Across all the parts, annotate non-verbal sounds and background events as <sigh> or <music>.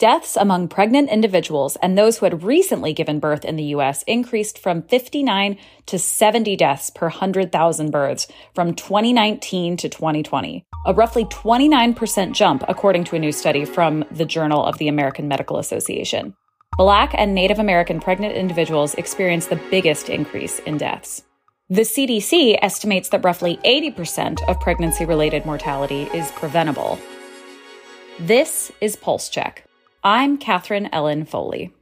Deaths among pregnant individuals and those who had recently given birth in the US increased from 59 to 70 deaths per 100,000 births from 2019 to 2020, a roughly 29% jump, according to a new study from the Journal of the American Medical Association. Black and Native American pregnant individuals experienced the biggest increase in deaths. The CDC estimates that roughly 80% of pregnancy related mortality is preventable. This is Pulse Check. I'm Katherine Ellen Foley.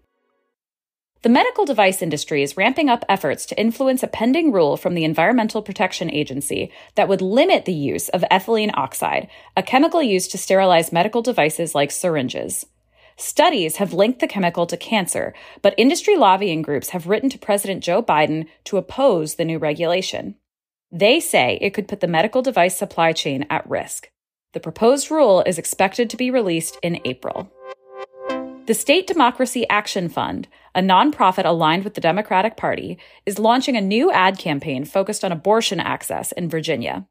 The medical device industry is ramping up efforts to influence a pending rule from the Environmental Protection Agency that would limit the use of ethylene oxide, a chemical used to sterilize medical devices like syringes. Studies have linked the chemical to cancer, but industry lobbying groups have written to President Joe Biden to oppose the new regulation. They say it could put the medical device supply chain at risk. The proposed rule is expected to be released in April. The State Democracy Action Fund, a nonprofit aligned with the Democratic Party, is launching a new ad campaign focused on abortion access in Virginia.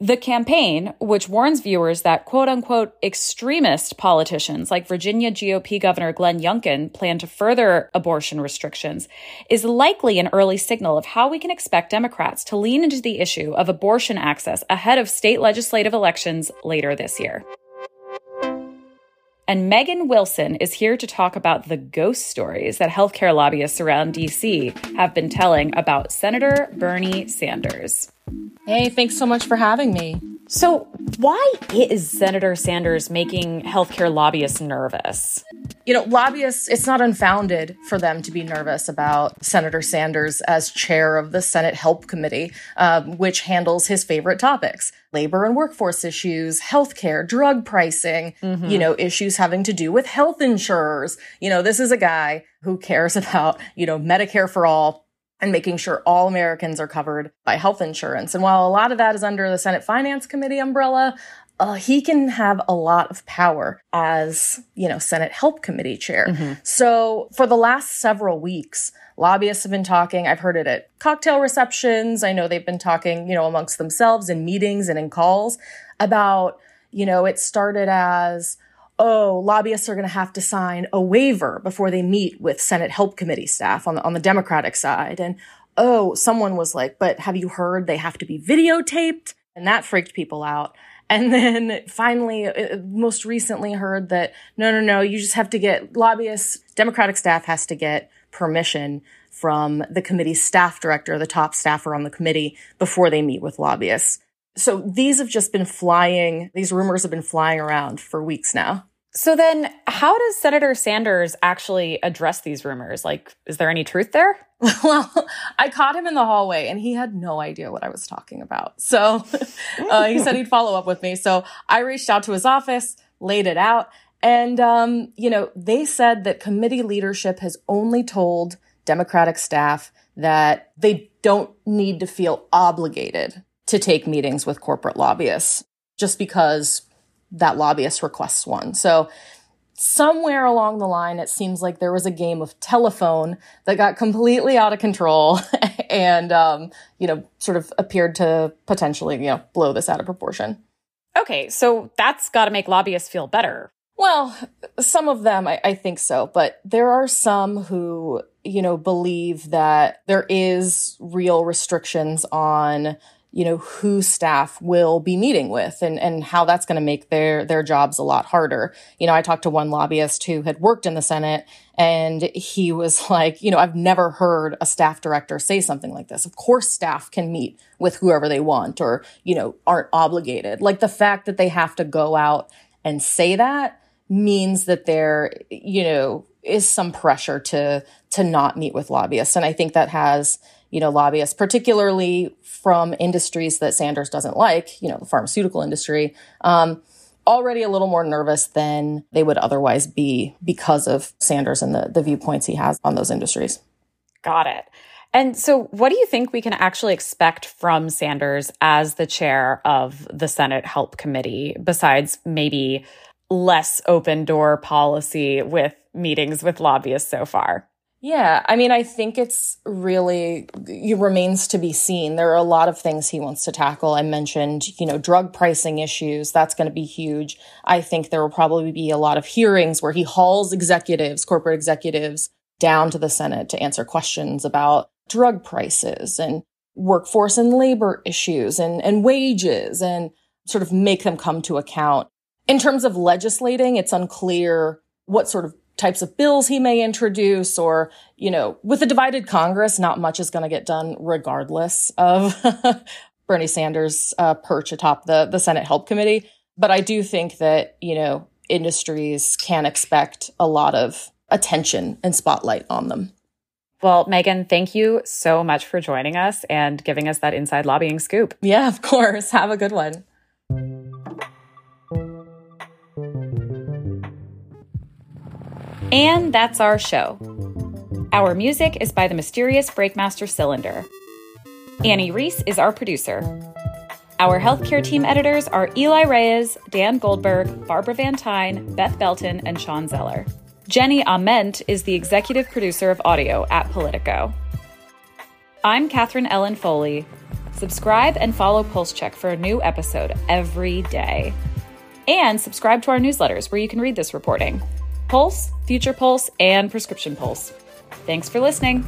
The campaign, which warns viewers that quote unquote extremist politicians like Virginia GOP Governor Glenn Youngkin plan to further abortion restrictions, is likely an early signal of how we can expect Democrats to lean into the issue of abortion access ahead of state legislative elections later this year. And Megan Wilson is here to talk about the ghost stories that healthcare lobbyists around DC have been telling about Senator Bernie Sanders. Hey, thanks so much for having me. So, why is Senator Sanders making healthcare lobbyists nervous? You know, lobbyists, it's not unfounded for them to be nervous about Senator Sanders as chair of the Senate Help Committee, um, which handles his favorite topics labor and workforce issues, healthcare, drug pricing, mm-hmm. you know, issues having to do with health insurers. You know, this is a guy who cares <laughs> about, you know, Medicare for all, and making sure all Americans are covered by health insurance. And while a lot of that is under the Senate Finance Committee umbrella, uh, he can have a lot of power as, you know, Senate Help Committee chair. Mm-hmm. So for the last several weeks, lobbyists have been talking. I've heard it at cocktail receptions. I know they've been talking, you know, amongst themselves in meetings and in calls about, you know, it started as, oh, lobbyists are going to have to sign a waiver before they meet with Senate Help Committee staff on the, on the Democratic side. And oh, someone was like, but have you heard they have to be videotaped? And that freaked people out. And then finally, uh, most recently heard that no, no, no, you just have to get lobbyists, Democratic staff has to get permission from the committee's staff director, the top staffer on the committee before they meet with lobbyists. So these have just been flying, these rumors have been flying around for weeks now. So then, how does Senator Sanders actually address these rumors? Like, is there any truth there? <laughs> well, I caught him in the hallway and he had no idea what I was talking about. So <laughs> uh, he said he'd follow up with me. So I reached out to his office, laid it out. And, um, you know, they said that committee leadership has only told Democratic staff that they don't need to feel obligated to take meetings with corporate lobbyists just because that lobbyist requests one. So somewhere along the line, it seems like there was a game of telephone that got completely out of control <laughs> and, um, you know, sort of appeared to potentially, you know, blow this out of proportion. Okay, so that's got to make lobbyists feel better. Well, some of them, I, I, think so, but there are some who, you know, believe that there is real restrictions on you know, who staff will be meeting with and, and how that's going to make their, their jobs a lot harder. You know, I talked to one lobbyist who had worked in the Senate and he was <laughs> like, you know, I've never heard a staff director say something like this. Of course, staff can meet with whoever they want or, you know, aren't obligated. Like the fact that they have to go out and say that means that there, you know, is some pressure to, to not meet with lobbyists. And I think that has, you know, lobbyists, particularly from industries that Sanders doesn't like, you know, the pharmaceutical industry, um, already a little more nervous than they would otherwise be because of Sanders and the, the viewpoints he has on those industries. Got it. And so, what do you think we can actually expect from Sanders as the chair of the Senate Help Committee, besides maybe less open door policy with meetings with lobbyists so far? Yeah, I mean, I think it's really it remains to be seen. There are a lot of things he wants to tackle. I mentioned, you know, drug pricing issues. That's going to be huge. I think there will probably be a lot of hearings where he hauls executives, corporate executives, down to the Senate to answer questions about drug prices and workforce and labor issues and, and wages and sort of make them come to account. In terms of legislating, it's unclear what sort of types of bills he may introduce or, you know, with a divided Congress, not much is going to get done regardless of <laughs> Bernie Sanders' uh, perch atop the, the Senate Help Committee. But I do think that, you know, industries can expect a lot of attention and spotlight on them. Well, Megan, thank you so much for joining us and giving us that inside lobbying scoop. Yeah, of course. Have a good one. And that's our show. Our music is by the mysterious Breakmaster Cylinder. Annie Reese is our producer. Our healthcare team editors are Eli Reyes, Dan Goldberg, Barbara Van Tyne, Beth Belton, and Shawn Zeller. Jenny Ament is the executive producer of audio at Politico. I'm Katherine Ellen Foley. Subscribe and follow Pulse Check for a new episode every day. And subscribe to our newsletters where you can read this reporting. Pulse, Future Pulse, and Prescription Pulse. Thanks for listening.